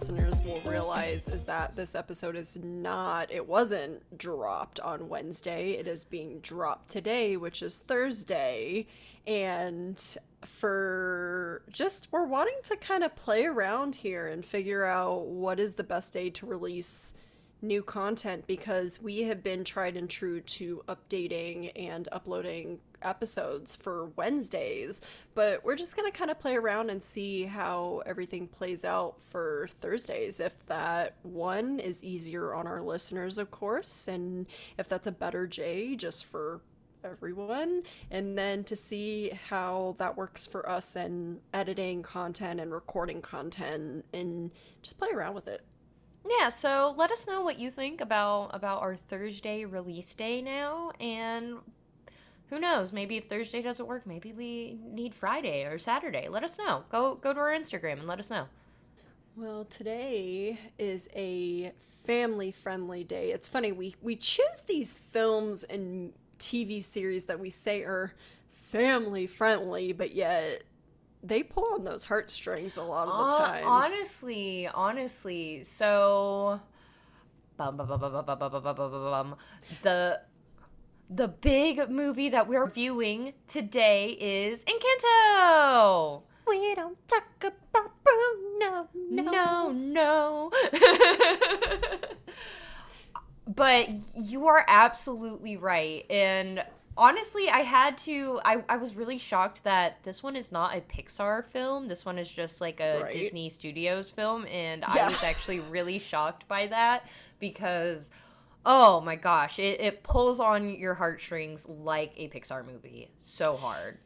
listeners will realize is that this episode is not, it wasn't dropped on Wednesday. It is being dropped today, which is Thursday. And for just, we're wanting to kind of play around here and figure out what is the best day to release new content because we have been tried and true to updating and uploading episodes for Wednesdays, but we're just going to kind of play around and see how everything plays out for Thursdays. If that one is easier on our listeners, of course, and if that's a better J just for everyone, and then to see how that works for us and editing content and recording content and just play around with it. Yeah, so let us know what you think about about our Thursday release day now and who knows? Maybe if Thursday doesn't work, maybe we need Friday or Saturday. Let us know. Go go to our Instagram and let us know. Well, today is a family friendly day. It's funny, we, we choose these films and TV series that we say are family friendly, but yet they pull on those heartstrings a lot of the uh, time. Honestly, honestly. So bum, bum, bum, the the big movie that we're viewing today is Encanto. We don't talk about Bruno. No, no. no but you are absolutely right. And honestly, I had to. I, I was really shocked that this one is not a Pixar film. This one is just like a right. Disney Studios film. And yeah. I was actually really shocked by that because oh my gosh, it, it pulls on your heartstrings like a Pixar movie so hard.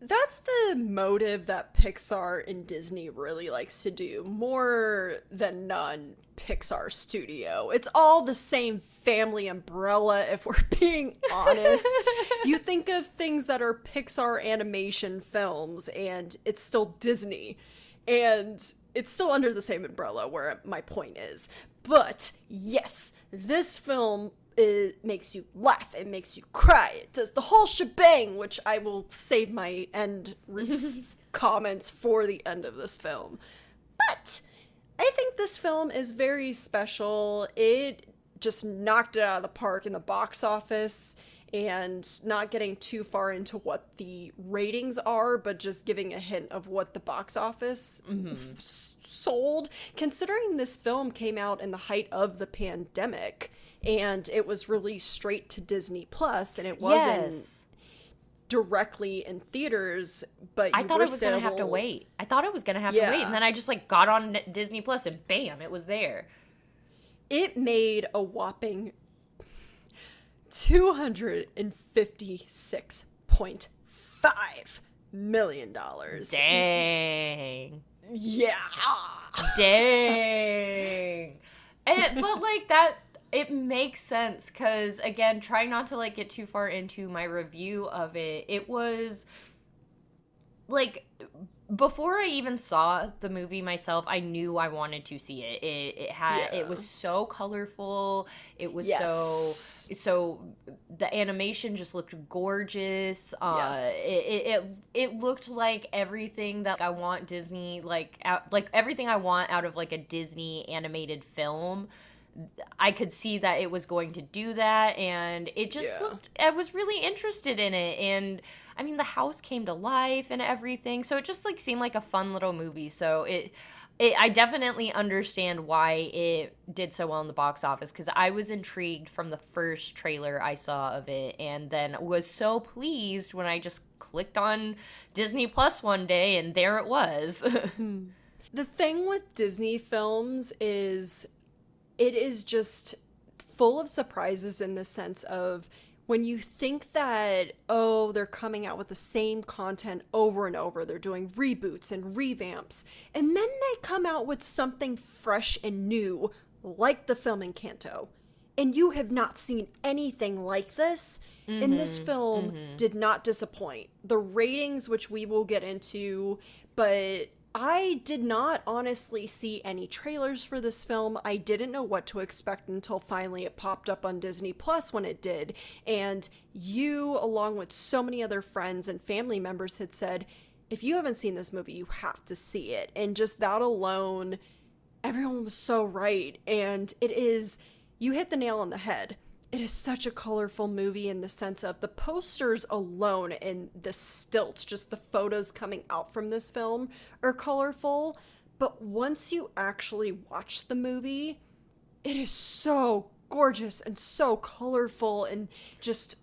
That's the motive that Pixar and Disney really likes to do, more than none Pixar studio. It's all the same family umbrella, if we're being honest. you think of things that are Pixar animation films, and it's still Disney. And it's still under the same umbrella, where my point is. But yes, this film it makes you laugh, it makes you cry, it does the whole shebang, which I will save my end comments for the end of this film. But I think this film is very special. It just knocked it out of the park in the box office and not getting too far into what the ratings are, but just giving a hint of what the box office mm-hmm. sold. Considering this film came out in the height of the pandemic and it was released straight to Disney Plus and it wasn't. Yes. Directly in theaters, but I thought it was still... gonna have to wait. I thought it was gonna have yeah. to wait, and then I just like got on Disney Plus, and bam, it was there. It made a whopping $256.5 million. Dang. Yeah. Dang. and, but like that it makes sense because again trying not to like get too far into my review of it it was like before I even saw the movie myself, I knew I wanted to see it. It, it had yeah. it was so colorful. It was yes. so so the animation just looked gorgeous. Uh, yes. it, it, it it looked like everything that I want Disney like out, like everything I want out of like a Disney animated film. I could see that it was going to do that, and it just yeah. looked. I was really interested in it, and I mean, the house came to life and everything. So it just like seemed like a fun little movie. So it, it I definitely understand why it did so well in the box office because I was intrigued from the first trailer I saw of it, and then was so pleased when I just clicked on Disney Plus one day and there it was. Hmm. the thing with Disney films is it is just full of surprises in the sense of when you think that, oh, they're coming out with the same content over and over, they're doing reboots and revamps, and then they come out with something fresh and new, like the film Encanto, and you have not seen anything like this, mm-hmm, and this film mm-hmm. did not disappoint. The ratings, which we will get into, but I did not honestly see any trailers for this film. I didn't know what to expect until finally it popped up on Disney Plus when it did. And you, along with so many other friends and family members, had said, if you haven't seen this movie, you have to see it. And just that alone, everyone was so right. And it is, you hit the nail on the head it is such a colorful movie in the sense of the posters alone and the stilts, just the photos coming out from this film are colorful. But once you actually watch the movie, it is so gorgeous and so colorful and just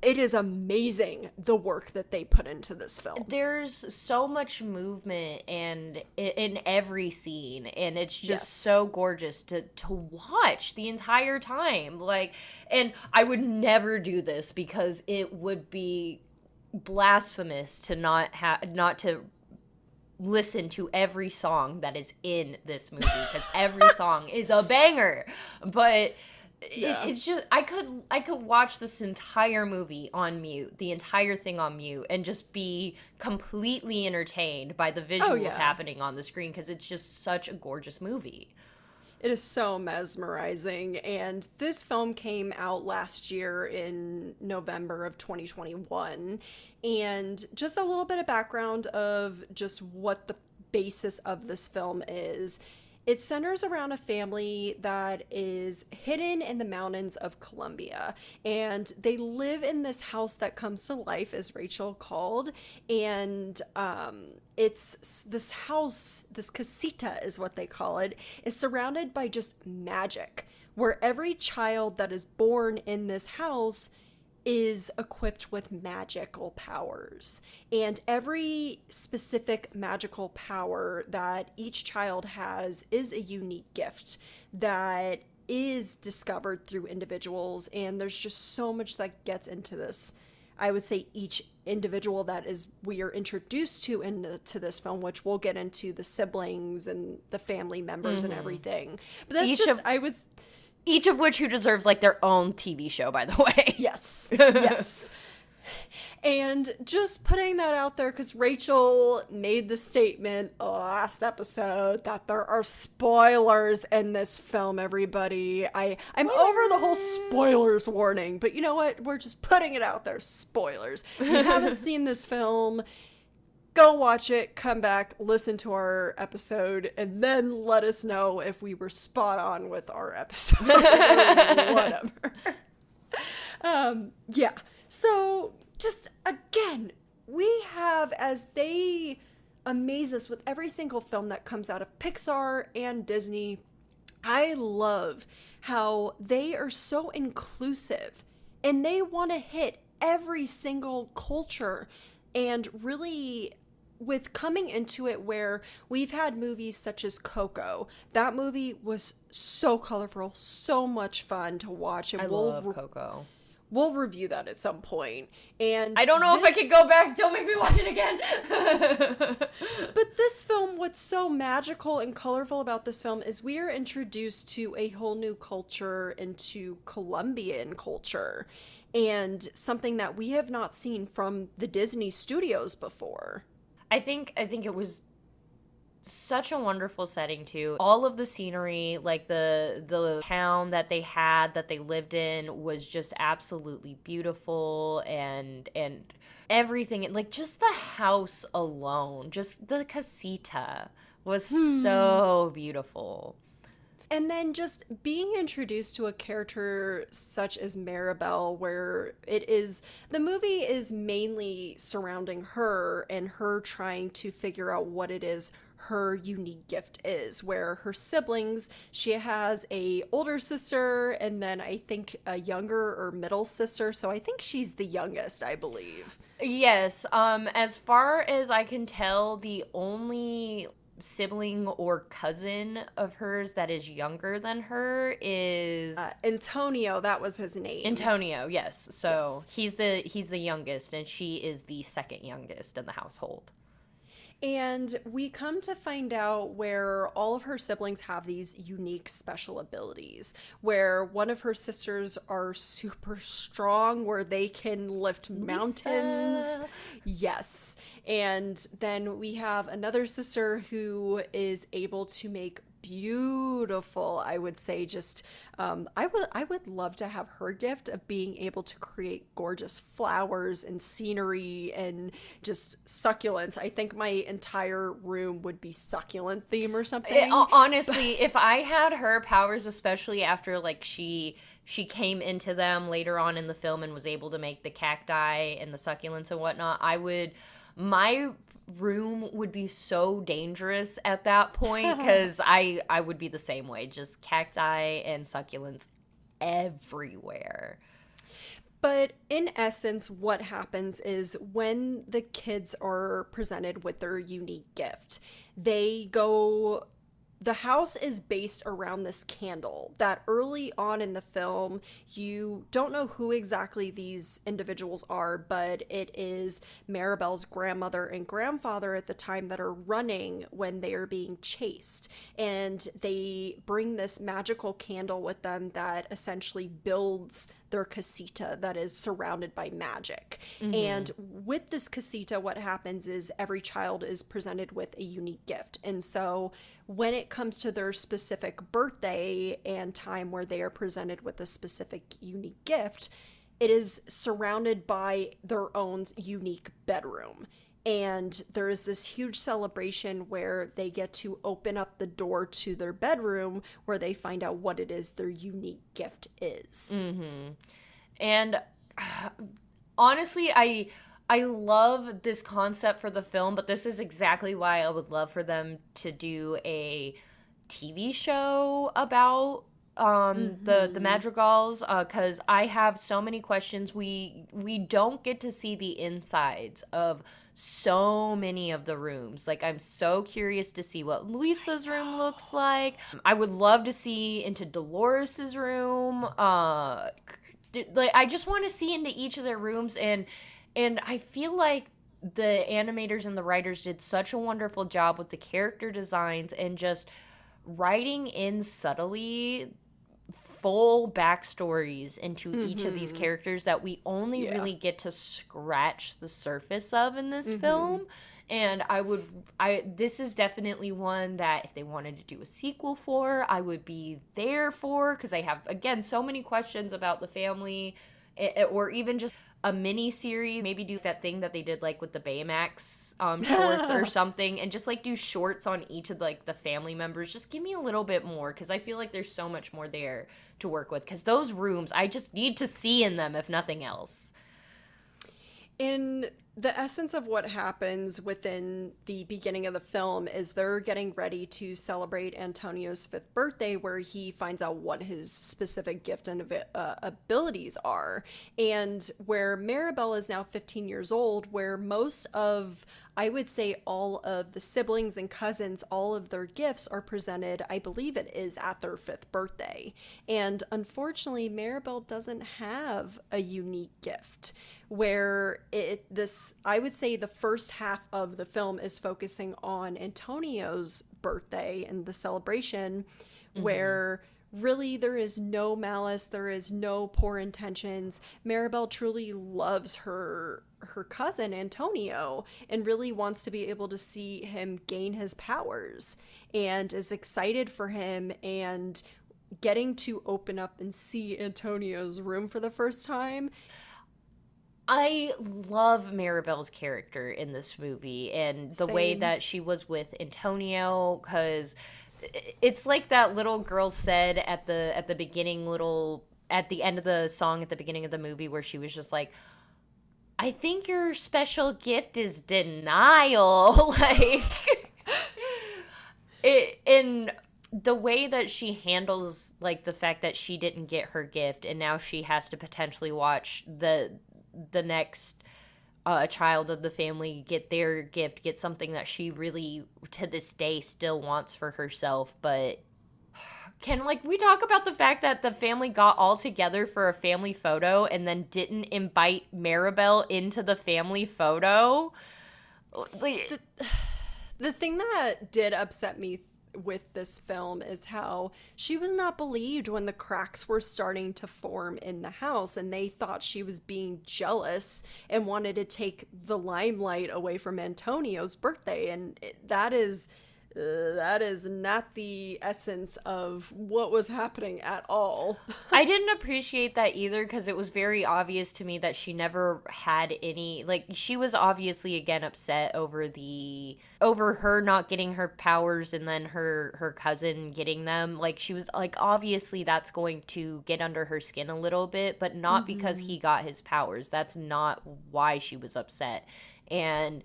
it is amazing the work that they put into this film. There's so much movement and in every scene and it's just yes. so gorgeous to to watch the entire time. Like and I would never do this because it would be blasphemous to not have not to listen to every song that is in this movie because every song is a banger. But yeah. It, it's just I could I could watch this entire movie on mute, the entire thing on mute, and just be completely entertained by the oh, visuals oh, yeah. happening on the screen because it's just such a gorgeous movie. It is so mesmerizing, and this film came out last year in November of 2021. And just a little bit of background of just what the basis of this film is it centers around a family that is hidden in the mountains of Colombia. And they live in this house that comes to life, as Rachel called. And um, it's this house, this casita is what they call it, is surrounded by just magic, where every child that is born in this house is equipped with magical powers. And every specific magical power that each child has is a unique gift that is discovered through individuals. And there's just so much that gets into this. I would say each individual that is we are introduced to into this film, which we'll get into the siblings and the family members mm-hmm. and everything. But that's each just of- I would each of which who deserves like their own TV show, by the way. Yes. yes. And just putting that out there because Rachel made the statement last episode that there are spoilers in this film, everybody. I, I'm over the whole spoilers warning, but you know what? We're just putting it out there. Spoilers. If you haven't seen this film, go watch it, come back, listen to our episode, and then let us know if we were spot on with our episode. whatever. um, yeah. So, just again, we have, as they amaze us with every single film that comes out of Pixar and Disney, I love how they are so inclusive and they want to hit every single culture and really with coming into it where we've had movies such as Coco. That movie was so colorful, so much fun to watch. And I we'll love re- Coco. We'll review that at some point. And I don't know this... if I can go back. Don't make me watch it again. but this film, what's so magical and colorful about this film is we are introduced to a whole new culture into Colombian culture and something that we have not seen from the Disney studios before. I think I think it was such a wonderful setting too. All of the scenery, like the the town that they had that they lived in was just absolutely beautiful and and everything like just the house alone, just the casita was hmm. so beautiful. And then just being introduced to a character such as Mirabel, where it is the movie is mainly surrounding her and her trying to figure out what it is her unique gift is where her siblings she has a older sister and then i think a younger or middle sister. So i think she's the youngest i believe. Yes um as far as i can tell the only sibling or cousin of hers that is younger than her is uh, Antonio. That was his name. Antonio. Yes. So yes. he's the he's the youngest, and she is the second youngest in the household. And we come to find out where all of her siblings have these unique special abilities, where one of her sisters are super strong, where they can lift Luisa. mountains. Yes. And then we have another sister who is able to make beautiful i would say just um, i would i would love to have her gift of being able to create gorgeous flowers and scenery and just succulents. I think my entire room would be succulent theme or something. it, honestly if i had her powers especially after like she she came into them later on in the film and was able to make the cacti and the succulents and whatnot i would my room would be so dangerous at that point because I I would be the same way, just cacti and succulents everywhere. But in essence, what happens is when the kids are presented with their unique gift, they go the house is based around this candle that early on in the film you don't know who exactly these individuals are but it is mirabel's grandmother and grandfather at the time that are running when they are being chased. And they bring this magical candle with them that essentially builds their casita that is surrounded by magic. Mm-hmm. And with this casita, what happens is every child is presented with a unique gift. And so when it comes to their specific birthday and time where they are presented with a specific unique gift, it is surrounded by their own unique bedroom and there is this huge celebration where they get to open up the door to their bedroom where they find out what it is their unique gift is. Mm-hmm. And uh, honestly, I I love this concept for the film, but this is exactly why I would love for them to do a TV show about um mm-hmm. the the mm-hmm. madrigals because uh, i have so many questions we we don't get to see the insides of so many of the rooms. Like I'm so curious to see what Luisa's room looks like. I would love to see into Dolores's room. Uh like I just want to see into each of their rooms and and I feel like the animators and the writers did such a wonderful job with the character designs and just writing in subtly full backstories into mm-hmm. each of these mm-hmm. characters that we only yeah. really get to scratch the surface of in this mm-hmm. film and i would i this is definitely one that if they wanted to do a sequel for i would be there for because i have again so many questions about the family or even just a mini series, maybe do that thing that they did like with the Baymax um, shorts or something, and just like do shorts on each of like the family members. Just give me a little bit more because I feel like there's so much more there to work with. Because those rooms, I just need to see in them, if nothing else. In the essence of what happens within the beginning of the film is they're getting ready to celebrate Antonio's fifth birthday, where he finds out what his specific gift and uh, abilities are. And where Mirabel is now 15 years old, where most of I would say all of the siblings and cousins, all of their gifts are presented, I believe it is at their fifth birthday. And unfortunately, Mirabel doesn't have a unique gift where it this I would say the first half of the film is focusing on Antonio's birthday and the celebration mm-hmm. where really there is no malice there is no poor intentions mirabel truly loves her her cousin antonio and really wants to be able to see him gain his powers and is excited for him and getting to open up and see antonio's room for the first time I love Mirabel's character in this movie and the Same. way that she was with Antonio because it's like that little girl said at the at the beginning little at the end of the song at the beginning of the movie where she was just like I think your special gift is denial like it in the way that she handles like the fact that she didn't get her gift and now she has to potentially watch the the next uh, child of the family get their gift, get something that she really to this day still wants for herself, but can like we talk about the fact that the family got all together for a family photo and then didn't invite Mirabel into the family photo? Like, the, The thing that did upset me with this film is how she was not believed when the cracks were starting to form in the house and they thought she was being jealous and wanted to take the limelight away from Antonio's birthday. And that is uh, that is not the essence of what was happening at all. I didn't appreciate that either because it was very obvious to me that she never had any like she was obviously again upset over the over her not getting her powers and then her her cousin getting them. Like she was like obviously that's going to get under her skin a little bit, but not mm-hmm. because he got his powers. That's not why she was upset. And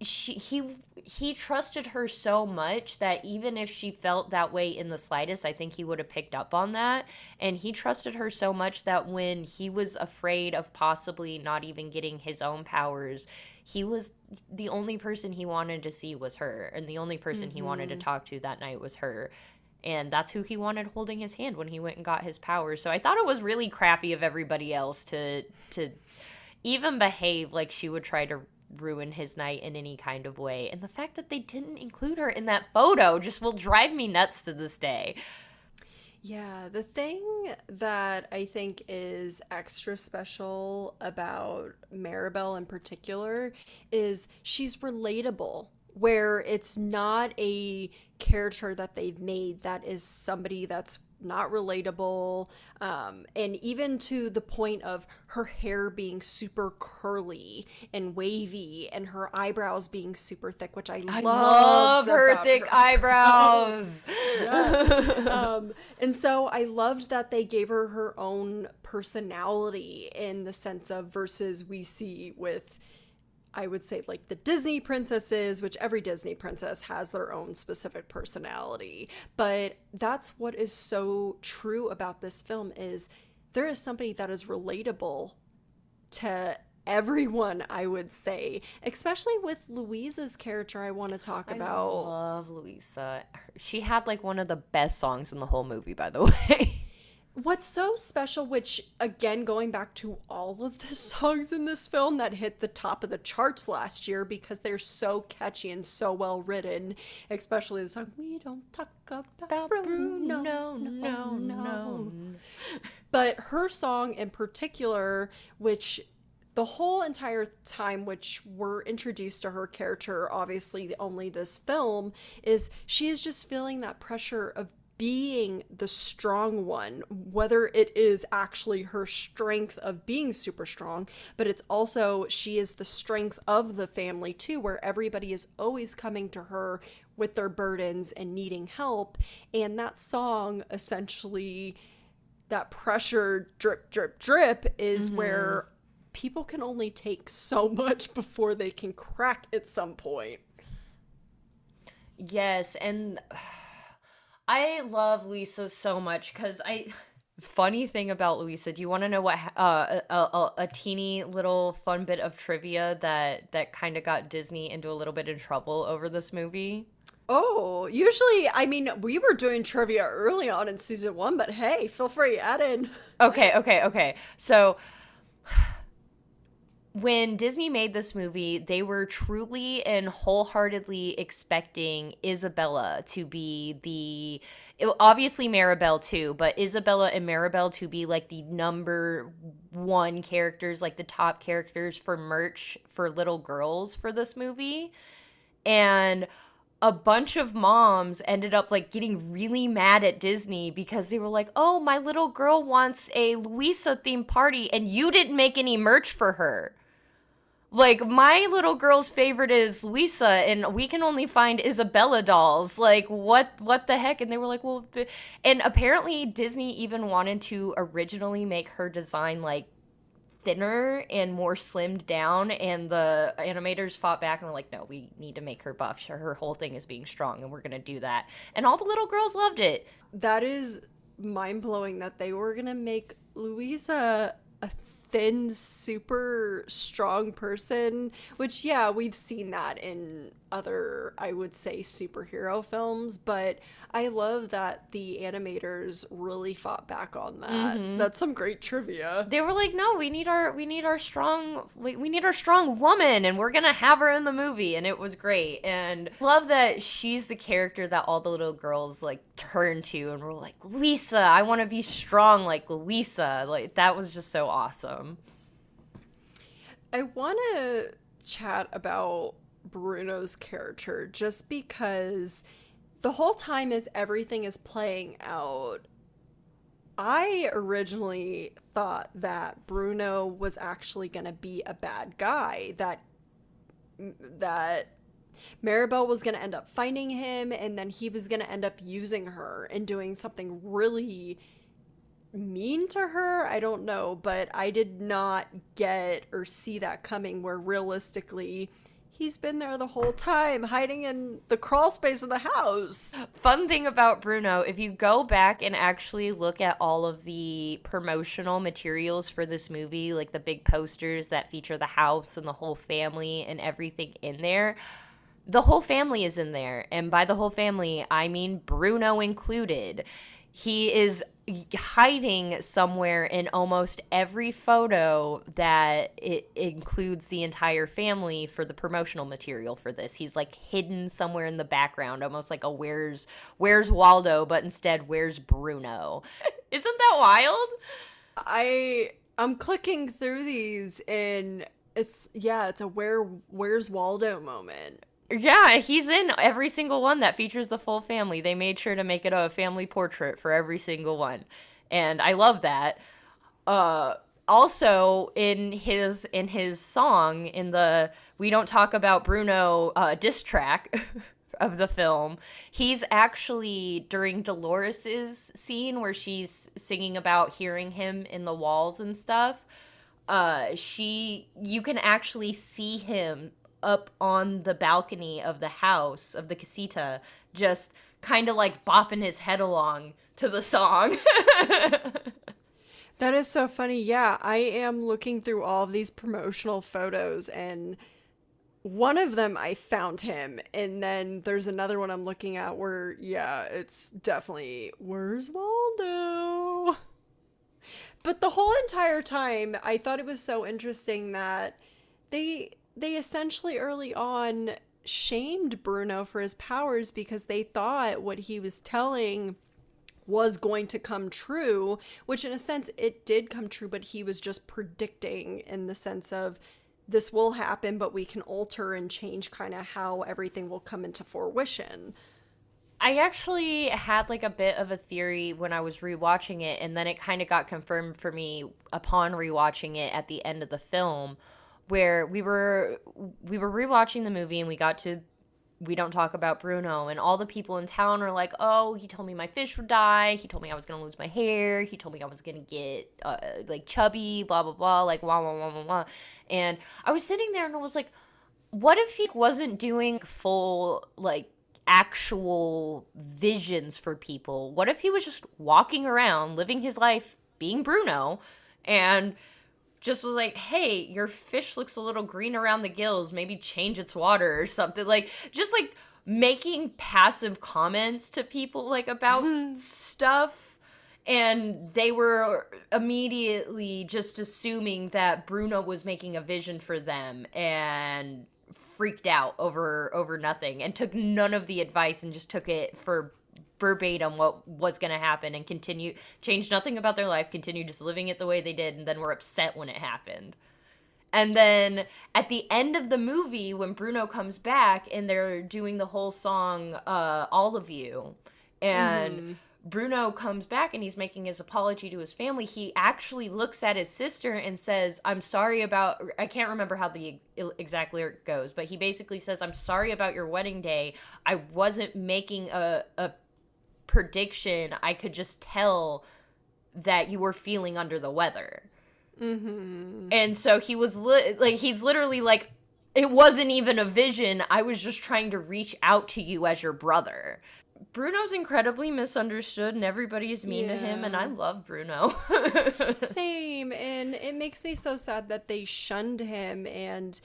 she he he trusted her so much that even if she felt that way in the slightest i think he would have picked up on that and he trusted her so much that when he was afraid of possibly not even getting his own powers he was the only person he wanted to see was her and the only person mm-hmm. he wanted to mm-hmm. talk to that night was her and that's who he wanted holding his hand when he went and got his powers so i thought it was really crappy of everybody else to to even behave like she would try to ruin his night in any kind of way. And the fact that they didn't include her in that photo just will drive me nuts to this day. Yeah, the thing that I think is extra special about Mirabel in particular is she's relatable where it's not a character that they've made that is somebody that's not relatable um, and even to the point of her hair being super curly and wavy and her eyebrows being super thick which i, I love her thick her. eyebrows yes. um, and so i loved that they gave her her own personality in the sense of versus we see with I would say like the Disney princesses, which every Disney princess has their own specific personality. But that's what is so true about this film is there is somebody that is relatable to everyone, I would say, especially with Luisa's character I want to talk about. I love Luisa. She had like one of the best songs in the whole movie, by the way. What's so special, which again, going back to all of the songs in this film that hit the top of the charts last year because they're so catchy and so well written, especially the song "We Don't Talk About, Bruno." No, no, oh, no, no. But her song in particular, which the whole entire time which we're introduced to her character obviously only this film is she is just feeling that pressure of being the strong one, whether it is actually her strength of being super strong, but it's also she is the strength of the family too, where everybody is always coming to her with their burdens and needing help. And that song essentially, that pressure drip, drip, drip is mm-hmm. where people can only take so much before they can crack at some point. Yes, and I love Luisa so much because I. Funny thing about Luisa, do you want to know what uh, a, a, a teeny little fun bit of trivia that that kind of got Disney into a little bit of trouble over this movie? Oh, usually, I mean, we were doing trivia early on in season one, but hey, feel free, add in. Okay, okay, okay. So, when Disney made this movie, they were truly and wholeheartedly expecting Isabella to be the obviously Mirabel too, but Isabella and Mirabel to be like the number one characters, like the top characters for merch for little girls for this movie. And a bunch of moms ended up like getting really mad at Disney because they were like, "Oh, my little girl wants a Luisa themed party and you didn't make any merch for her." Like my little girl's favorite is Luisa, and we can only find Isabella dolls. Like what? What the heck? And they were like, well, and apparently Disney even wanted to originally make her design like thinner and more slimmed down and the animators fought back and were like no we need to make her buff her whole thing is being strong and we're going to do that and all the little girls loved it that is mind-blowing that they were going to make luisa thin, super strong person, which, yeah, we've seen that in other, I would say, superhero films, but I love that the animators really fought back on that. Mhm. That's some great trivia. they were like no we need our we need our strong we, we need our strong woman and we're gonna have her in the movie and it was great and love that she's the character that all the little girls like turn to and were like luisa i want to be strong like luisa like that was just so awesome I want to chat about Bruno's character just because the whole time as everything is playing out, I originally thought that Bruno was actually going to be a bad guy, that that Mirabel was going to end up finding him and then he was going to end up using her and doing something really mean to her. I don't know, but I did not get or see that coming where realistically he's been there the whole time hiding in the crawl space of the house. fun thing about Bruno, if you go back and actually look at all of the promotional materials for this movie, like the big posters that feature the house and the whole family and everything in there, the whole family is in there. And by the whole family, I mean Bruno included. He is hiding somewhere in almost every photo that it includes the entire family for the promotional material for this. He's like hidden somewhere in the background, almost like a where's where's Waldo, but instead where's Bruno. Isn't that wild? I I'm clicking through these and it's yeah, it's a where where's Waldo moment. Yeah, he's in every single one that features the full family. They made sure to make it a family portrait for every single one. And I love that. Uh also in his in his song in the we don't talk about Bruno uh diss track of the film, he's actually during Dolores's scene where she's singing about hearing him in the walls and stuff. Uh she you can actually see him up on the balcony of the house of the casita, just kind of like bopping his head along to the song. That is so funny. Yeah, I am looking through all of these promotional photos and one of them I found him and then there's another one I'm looking at where yeah, it's definitely where's Waldo? But the whole entire time I thought it was so interesting that they they essentially early on shamed Bruno for his powers because they thought what he was telling was going to come true, which in a sense it did come true, but he was just predicting in the sense of this will happen, but we can alter and change kind of how everything will come into fruition. I actually had like a bit of a theory when I was rewatching it, and then it kind of got confirmed for me upon rewatching it at the end of the film, where we were we were rewatching the movie and we got to we don't talk about Bruno, and all the people in town are like, "Oh, he told me my fish would die. He told me I was gonna lose my hair. He told me I was gonna get uh, like chubby. Blah blah blah. Like wah wah wah wah wah." And I was sitting there and I was like, "What if he wasn't doing full like?" actual visions for people what if he was just walking around living his life being bruno and just was like, "Hey, your fish looks a little green around the gills. Maybe change its water or something." Like just like making passive comments to people like about mm-hmm. stuff and they were immediately just assuming that Bruno was making a vision for them and freaked out over over nothing and took none of the advice and just took it for verbatim what was going to happen and continue changed nothing about their life continued just living it the way they did and then were upset when it happened. And then at the end of the movie when bruno comes back and they're doing the whole song uh, all of you and bruno comes back and he's making his apology to his family he actually looks at his sister and says i'm sorry about i can't remember how the exact lyric goes but he basically says i'm sorry about your wedding day. I wasn't making a, a prediction, I could just tell that you were feeling under the weather. Mm-hmm. And so he was li- like, he's literally like, it wasn't even a vision. I was just trying to reach out to you as your brother. Bruno's incredibly misunderstood and everybody is mean to him, and I love Bruno. Same, and it makes me so sad that they shunned him and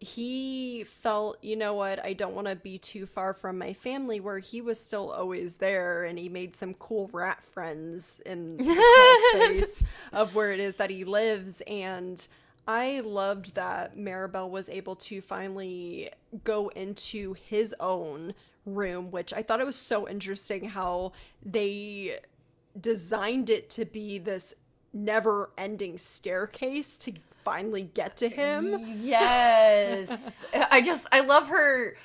he felt, you know what, I don't want to be too far from my family, where he was still always there and he made some cool rat friends in the space of where it is that he lives. And I loved that Mirabel was able to finally go into his own room, which I thought it was so interesting how they designed it to be this never ending staircase to finally get to him. Yes. I just I love her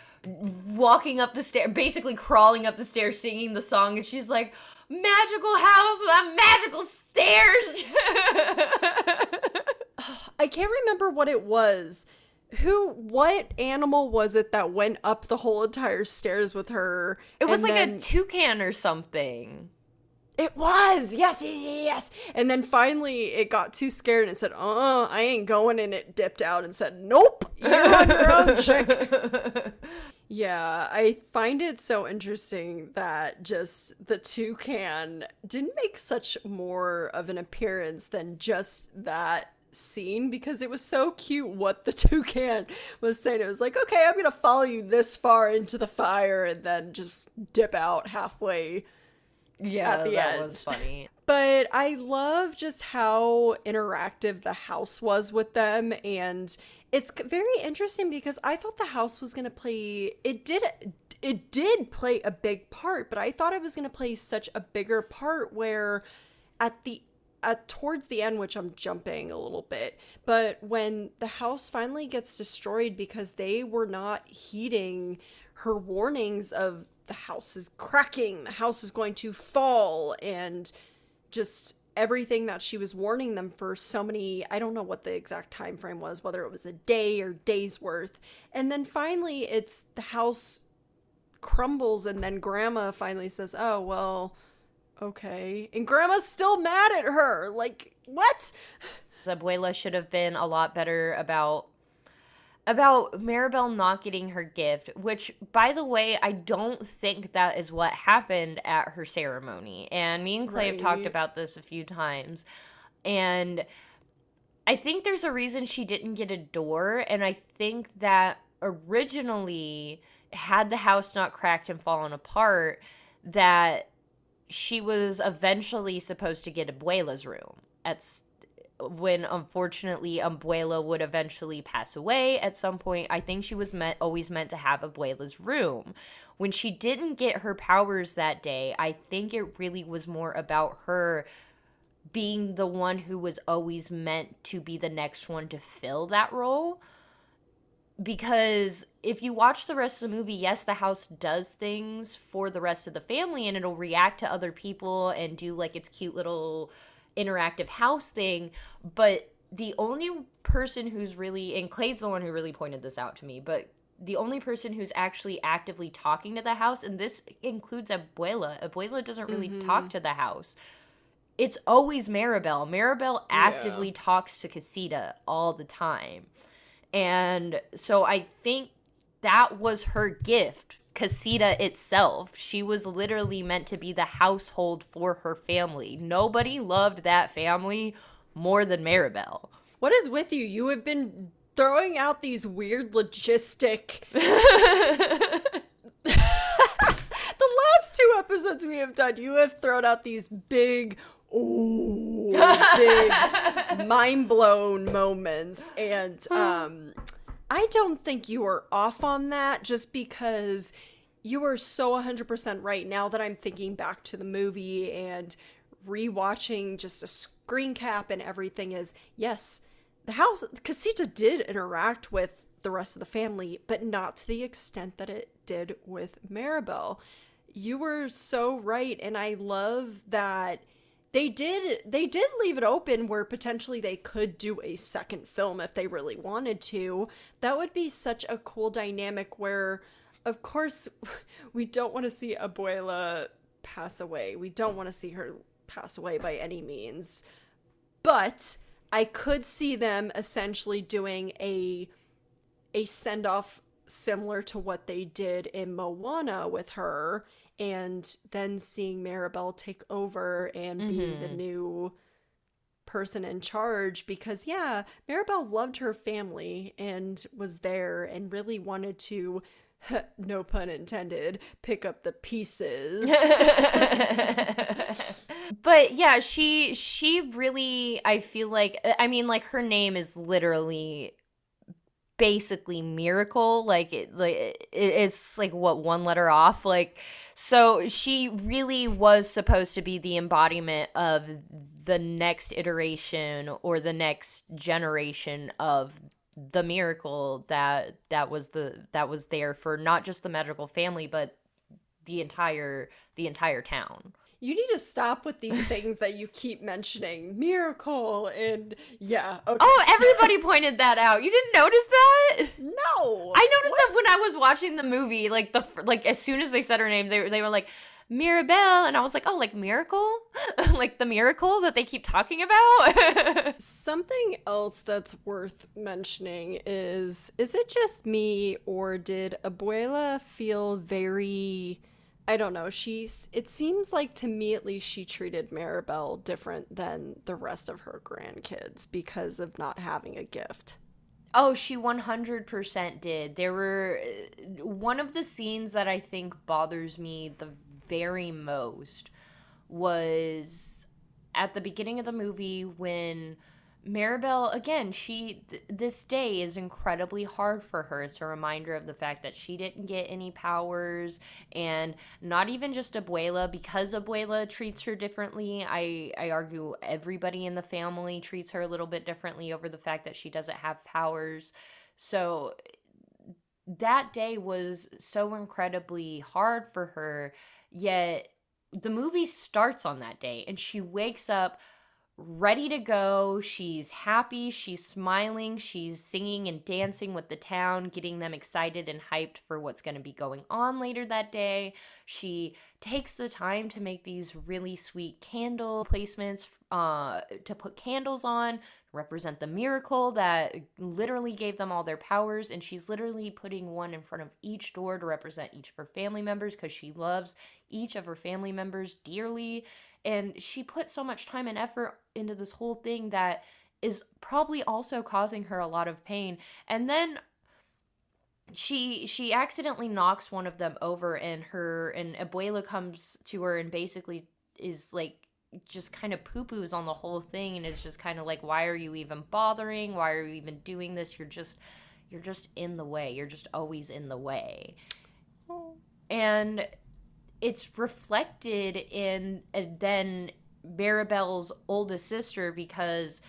walking up the stair basically crawling up the stairs singing the song and she's like magical house with magical stairs. I can't remember what it was. Who what animal was it that went up the whole entire stairs with her? It was like then- a toucan or something. It was. Yes, yes, yes. And then finally it got too scared and it said, "Uh, I ain't going." And it dipped out and said, "Nope, you're on your own, chick." Yeah, I find it so interesting that just the toucan didn't make such more of an appearance than just that scene because it was so cute what the toucan was saying. It was like, okay, I'm gonna follow you this far into the fire and then just dip out halfway Yeah, at the that end. was funny. but I love just how interactive the house was with them and it's very interesting because I thought the house was going to play it did it did play a big part, but I thought it was going to play such a bigger part where at the at towards the end which I'm jumping a little bit, but when the house finally gets destroyed because they were not heeding her warnings of the house is cracking, the house is going to fall and just everything that she was warning them for so many i don't know what the exact time frame was whether it was a day or days worth. And then finally it's the house crumbles and then grandma finally says oh well okay. And grandma's still mad at her like what? Abuela should have been a lot better about about Mirabel not getting her gift, which by the way, I don't think that is what happened at her ceremony. And me and Clay have talked about this a few times. And I think there's a reason she didn't get a door, and I think that originally had the house not cracked and fallen apart, that she was eventually supposed to get Abuela's room. At when unfortunately Abuela would eventually pass away at some point, I think she was meant always meant to have Abuela's room. When she didn't get her powers that day, I think it really was more about her being the one who was always meant to be the next one to fill that role. Because if you watch the rest of the movie, yes, the house does things for the rest of the family and it'll react to other people and do like its cute little interactive house thing. But the only person who's really, and Clay's the one who really pointed this out to me, but the only person who's actually actively talking to the house, and this includes Abuela, Abuela doesn't really mm-hmm. talk to the house it's always Mirabel. Mirabel actively talks to Casita all the time. And so I think that was her gift, Casita itself. She was literally meant to be the household for her family. Nobody loved that family more than Mirabel. what is with you you have been throwing out these weird logistic the last two episodes we have done, you have thrown out these big, oh, big, mind blown moments, and um, I don't think you are off on that. Just because you are so 100% right now that I'm thinking back to the movie and rewatching just a screen cap and everything is yes the house casita did interact with the rest of the family but not to the extent that it did with mirabel you were so right and i love that they did they did leave it open where potentially they could do a second film if they really wanted to. That would be such a cool dynamic where of course we don't want to see abuela pass away. We don't want to see her pass away by any means. But i could see them essentially doing a a send off similar to what they did in Moana with her, and then seeing Mirabel take over and being the mm-hmm. new person in charge because, yeah, Mirabel loved her family and was there and really wanted to, no pun intended, pick up the pieces. but yeah, she she really I feel like uh, I mean like her name is literally basically miracle. Like it like it, it's like what one letter off? Like so she really was supposed to be the embodiment of the next iteration or the next generation of the miracle that that was the that was there for not just the magical family but the entire the entire town you need to stop with these things that you keep mentioning. Miracle and yeah. Okay. Oh, everybody pointed that out. You didn't notice that? No. I noticed what? that when I was watching the movie. Like the like as soon as they said her name, they they were like Mirabel, and I was like, oh, like miracle, like the miracle that they keep talking about. Something else that's worth mentioning is: is it just me, or did Abuela feel very? I don't know. She's. It seems like to me, at least, she treated Mirabel different than the rest of her grandkids because of not having a gift. Oh, she 100% did. There were uh, one of the scenes that I think bothers me the very most was at the beginning of the movie when Mirabel, again, she th- this day is incredibly hard for her. It's a reminder of the fact that she didn't get any powers, and not even just Abuela, because Abuela treats her differently. I I argue everybody in the family treats her a little bit differently over the fact that she doesn't have powers. So that day was so incredibly hard for her. Yet the movie starts on that day, and she wakes up ready to go. She's happy, she's smiling, she's singing and dancing with the town, getting them excited and hyped for what's going to be going on later that day. She takes the time to make these really sweet candle placements uh, to put candles on, represent the miracle that literally gave them all their powers. And she's literally putting one in front of each door to represent each of her family members because she loves each of her family members dearly and she put so much time and effort into this whole thing that is probably also causing her a lot of pain. And then she she accidentally knocks one of them over and her and abuela comes to her and basically is like just kind of poo poos on the whole thing and is just kind of like why are you even bothering? Why are you even doing this? You're just you're just in the way. You're just always in the way. And it's reflected in uh, then Mirabel's oldest sister because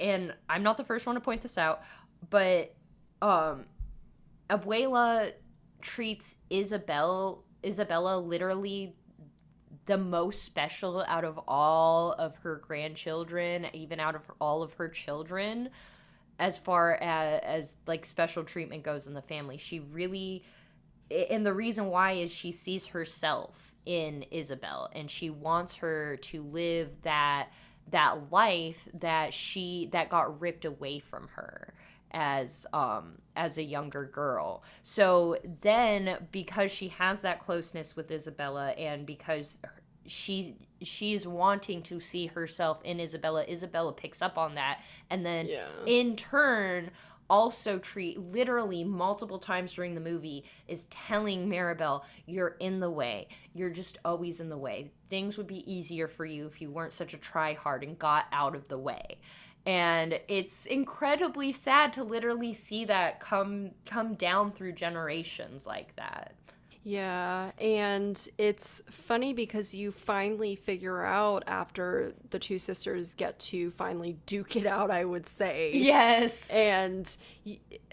and I'm not the first one to point this out, but um Abuela treats Isabel Isabella literally the most special out of all of her grandchildren, even out of all of her children as far as, as like special treatment goes in the family. She really and the reason why is she sees herself in Isabel and she wants her to live that that life that she that got ripped away from her as um as a younger girl. So then because she has that closeness with Isabella and because she she's wanting to see herself in Isabella, Isabella picks up on that and then yeah. in turn also treat literally multiple times during the movie is telling Mirabel, you're in the way. You're just always in the way. Things would be easier for you if you weren't such a try hard and got out of the way. And it's incredibly sad to literally see that come come down through generations like that. Yeah, and it's funny because you finally figure out after the two sisters get to finally duke it out, I would say. Yes. And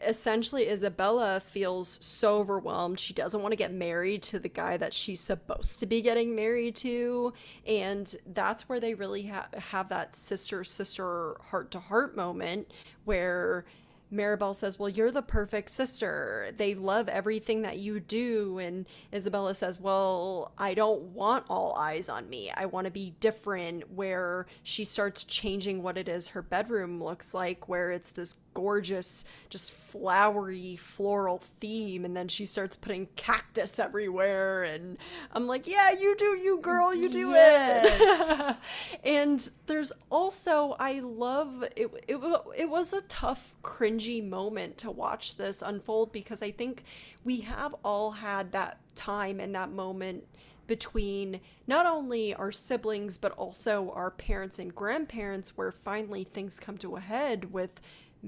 essentially, Isabella feels so overwhelmed. She doesn't want to get married to the guy that she's supposed to be getting married to. And that's where they really ha- have that sister sister heart to heart moment where Mirabel says, Well, you're the perfect sister. They love everything that you do. And Isabella says, Well, I don't want all eyes on me. I want to be different. Where she starts changing what it is her bedroom looks like, where it's this gorgeous, just flowery, floral theme. And then she starts putting cactus everywhere. And I'm like, Yeah, you do, you girl, you do yes. and there's also I love it, it. It was a tough, cringy moment to watch this unfold because I think we have all had that time and that moment between not only our siblings but also our parents and grandparents where finally things come to a head with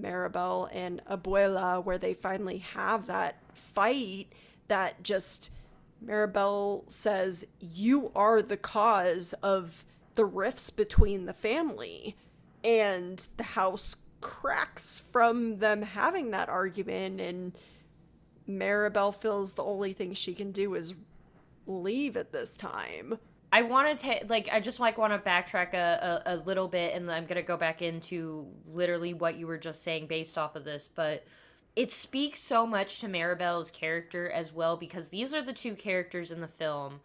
Mirabel and Abuela where they finally have that fight that just Mirabel says you are the cause of the rifts between the family and the house cracks from them having that argument and Mirabel feels the only thing she can do is leave at this time. I want to like I just like want to backtrack a, a, a little bit, and I'm gonna go back into literally what you were just saying based off of this, but it speaks so much to Mirabel's character as well because these are the two characters in the film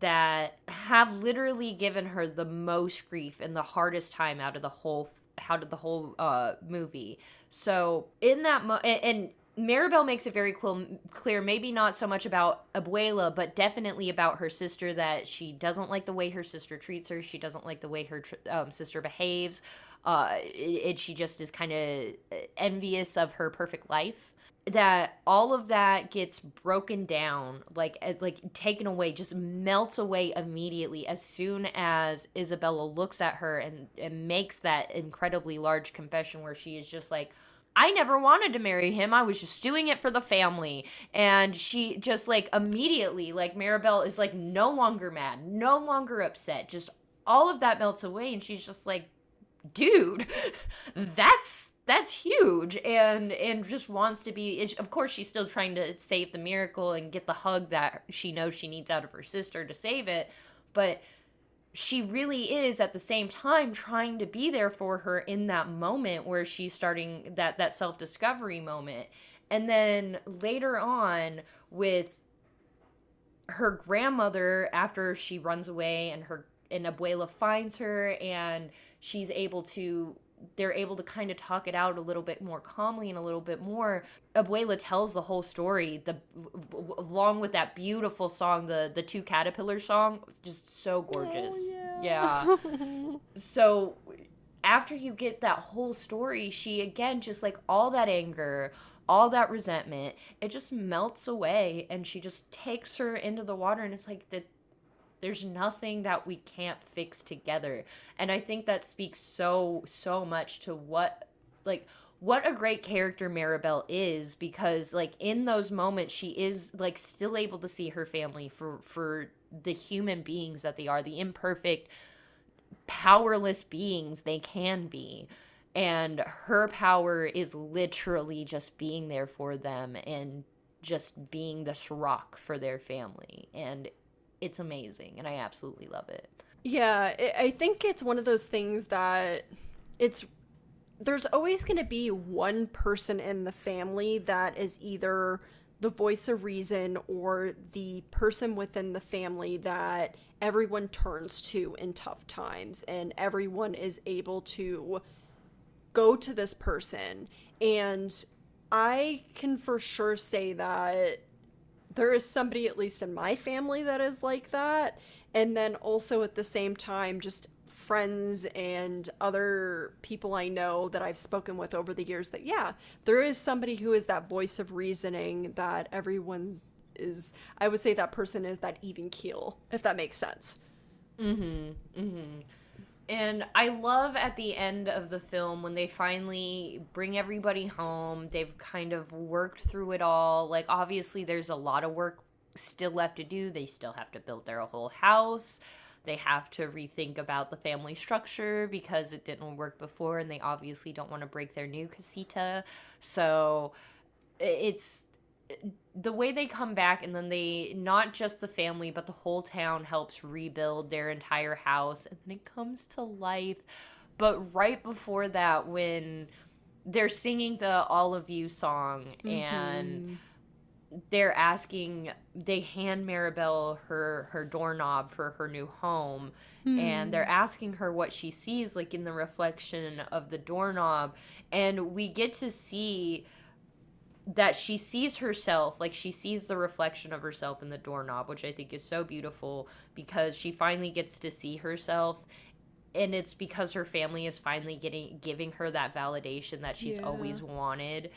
that have literally given her the most grief and the hardest time out of the whole out of the whole uh movie. So in that mo- and, and Mirabel makes it very cool, clear, maybe not so much about Abuela, but definitely about her sister that she doesn't like the way her sister treats her. She doesn't like the way her um, sister behaves. Uh, she just is kind of envious of her perfect life. That all of that gets broken down, like like taken away, just melts away immediately as soon as Isabella looks at her and, and makes that incredibly large confession where she is just like, I never wanted to marry him. I was just doing it for the family. And she just like immediately, like Mirabel is like no longer mad, no longer upset. Just all of that melts away. And she's just like, dude, that's that's huge and and just wants to be of course she's still trying to save the miracle and get the hug that she knows she needs out of her sister to save it but she really is at the same time trying to be there for her in that moment where she's starting that that self-discovery moment. And then later on with her grandmother after she runs away and her and abuela finds her and she's able to they're able to kind of talk it out a little bit more calmly and a little bit more. Abuela tells the whole story, the along with that beautiful song, the the two caterpillar song, it's just so oh, gorgeous. Oh, yeah. yeah. so after you get that whole story, she again just like all that anger, all that resentment, it just melts away and she just takes her into the water and it's like the there's nothing that we can't fix together. And I think that speaks so, so much to what, like, what a great character Mirabel is because like in those moments she is like still able to see her family for for the human beings that they are the imperfect powerless beings they can be and her power is literally just being there for them and just being this rock for their family and it's amazing and I absolutely love it. Yeah, I think it's one of those things that it's there's always going to be one person in the family that is either the voice of reason or the person within the family that everyone turns to in tough times and everyone is able to go to this person and I can for sure say that there is somebody at least in my family that is like that. And then also at the same time just friends and other people I know that I've spoken with over the years that yeah there is somebody who is that voice of reasoning that everyone is I would say that person is that even keel if that makes sense. Mhm mhm and I love at the end of the film when they finally bring everybody home. They've kind of worked through it all. Like, obviously, there's a lot of work still left to do. They still have to build their whole house. They have to rethink about the family structure because it didn't work before, and they obviously don't want to break their new casita. So, it's the way they come back and then they not just the family but the whole town helps rebuild their entire house and then it comes to life but right before that when they're singing the all of you song mm-hmm. and they're asking they hand mirabel her her doorknob for her new home mm. and they're asking her what she sees like in the reflection of the doorknob and we get to see that she sees herself like she sees the reflection of herself in the doorknob which i think is so beautiful because she finally gets to see herself and it's because her family is finally getting giving her that validation that she's Yeah. always wanted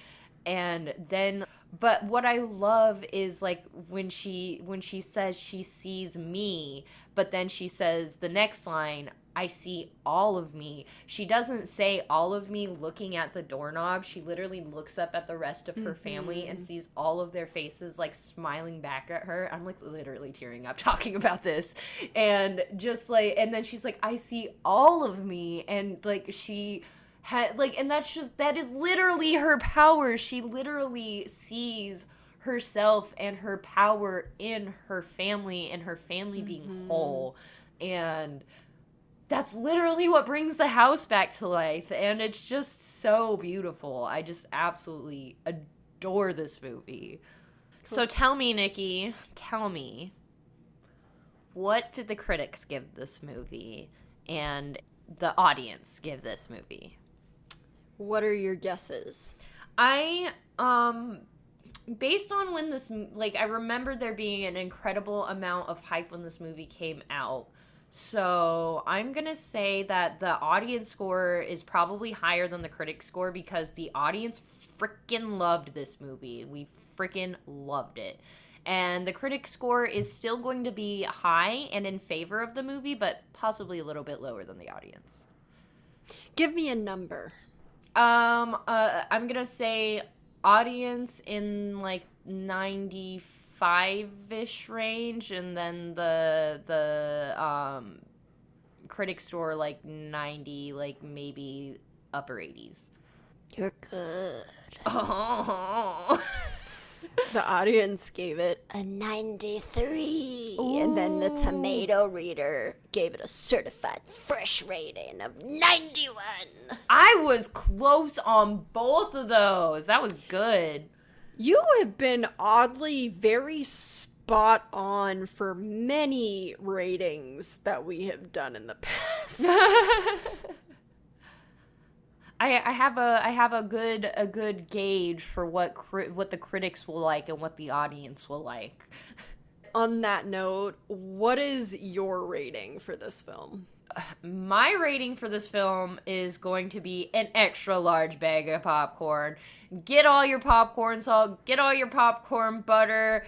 and then but what i love is like when she when she says she sees me but then she says the next line i see all of me. She doesn't say all of me looking at the doorknob. She literally looks up at the rest of her family and mm-hmm. sees all of their faces like smiling back at her. I'm like literally tearing up talking about this. And just like and then she's like i see all of me. And like she had like and that's just that is literally her power. She literally sees herself and her power in her family and her family being mm-hmm. whole. And that's literally what brings the house back to life and it's just so beautiful i just absolutely adore this movie so tell me nikki tell me what did the critics give this movie and the audience give this movie What are your guesses? I um based on when this like I remember there being an incredible amount of hype when this movie came out. So, I'm going to say that the audience score is probably higher than the critic score because the audience freaking loved this movie. We freaking loved it. And the critic score is still going to be high and in favor of the movie, but possibly a little bit lower than the audience. Give me a number. Um, uh, I'm gonna say audience in like 95 ish range, and then the the um critic store like 90, like maybe upper 80s. You're good. Oh. The audience gave it a 93. And then the Tomatometer gave it a certified fresh rating of 91. I was close on both of those. That was good. You have been oddly very spot on for many ratings that we have done in the past. I, I have a I have a good a good gauge for what cri- what the critics will like and what the audience will like. on that note, what is your rating for this film? My rating for this film is going to be an extra large bag of popcorn. Get all your popcorn salt, get all your popcorn butter.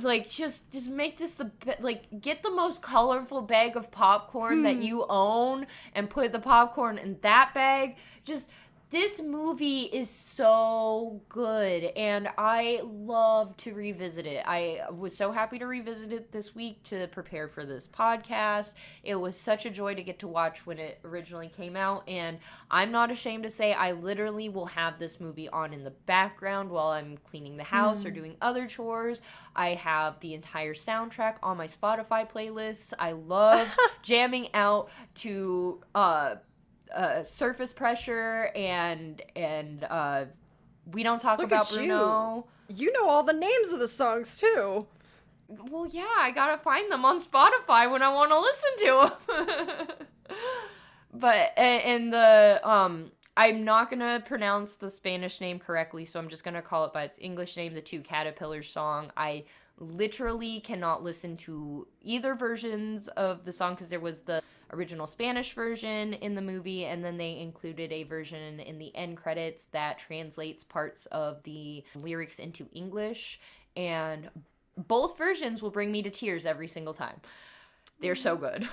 Like just just make this the like get the most colorful bag of popcorn that hmm. you own and put the popcorn in that bag. Just this movie is so good and I love to revisit it. I was so happy to revisit it this week to prepare for this podcast. It was such a joy to get to watch when it originally came out and I'm not ashamed to say I literally will have this movie on in the background while I'm cleaning the house or doing other chores. I have the entire soundtrack on my Spotify playlists. I love jamming out to uh uh, surface pressure and and uh, we don't talk Look about at you. Bruno. You know all the names of the songs too. Well, yeah, I gotta find them on Spotify when I want to listen to them. but and the um, I'm not gonna pronounce the Spanish name correctly, so I'm just gonna call it by its English name, the Two Caterpillars song. I literally cannot listen to either versions of the song because there was the original Spanish version in the movie, and then they included a version in the end credits that translates parts of the lyrics into English. And both versions will bring me to tears every single time. They're so mm. good.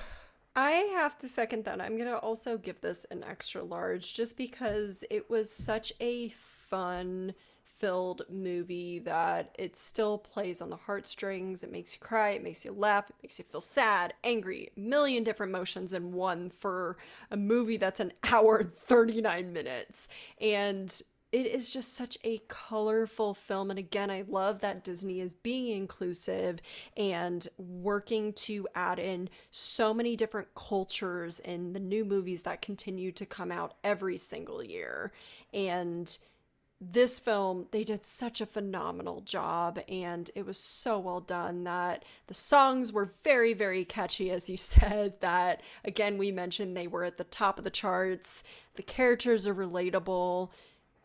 I have to second that. I'm going to also give this an extra large just because it was such a fun filled movie that it still plays on the heartstrings. It makes you cry, it makes you laugh, it makes you feel sad, angry, million different emotions in one for a movie that's an hour and 39 minutes. And it is just such a colorful film and again i love that disney is being inclusive and working to add in so many different cultures in the new movies that continue to come out every single year and this film they did such a phenomenal job and it was so well done that the songs were very very catchy as you said that again we mentioned they were at the top of the charts. The characters are relatable.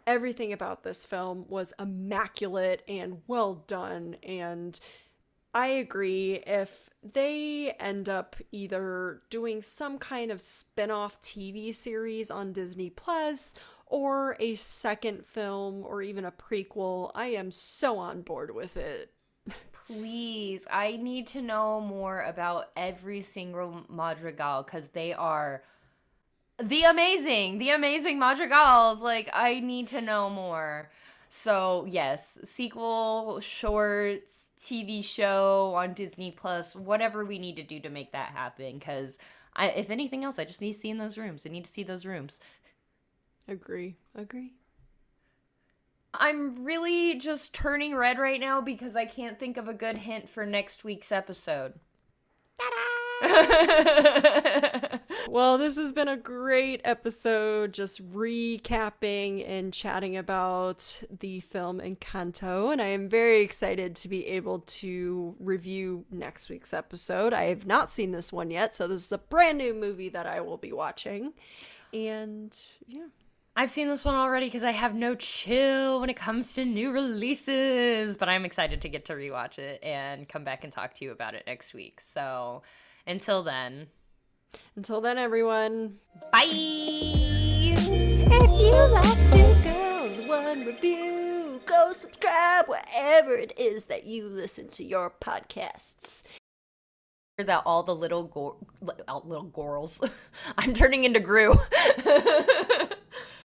Everything about this film was immaculate and well done and I agree if they end up either doing some kind of spin-off TV series on Disney Plus or a second film or even a prequel, I am so on board with it. Please, I need to know more about every single Madrigal because they are the amazing, the amazing Madrigals. Like, I need to know more. So, yes, sequel, shorts, TV show on Disney Plus, whatever we need to do to make that happen. Because, if anything else, I just need to see in those rooms. I need to see those rooms. Agree. Agree. I'm really just turning red right now because I can't think of a good hint for next week's episode. well, this has been a great episode, just recapping and chatting about the film Encanto, and I am very excited to be able to review next week's episode. I have not seen this one yet, so this is a brand new movie that I will be watching. And yeah, I've seen this one already because I have no chill when it comes to new releases, but I'm excited to get to rewatch it and come back and talk to you about it next week. So until then, until then, everyone, bye. If you like two girls, one review, go subscribe wherever it is that you listen to your podcasts that all the little go- little girls I'm turning into Gru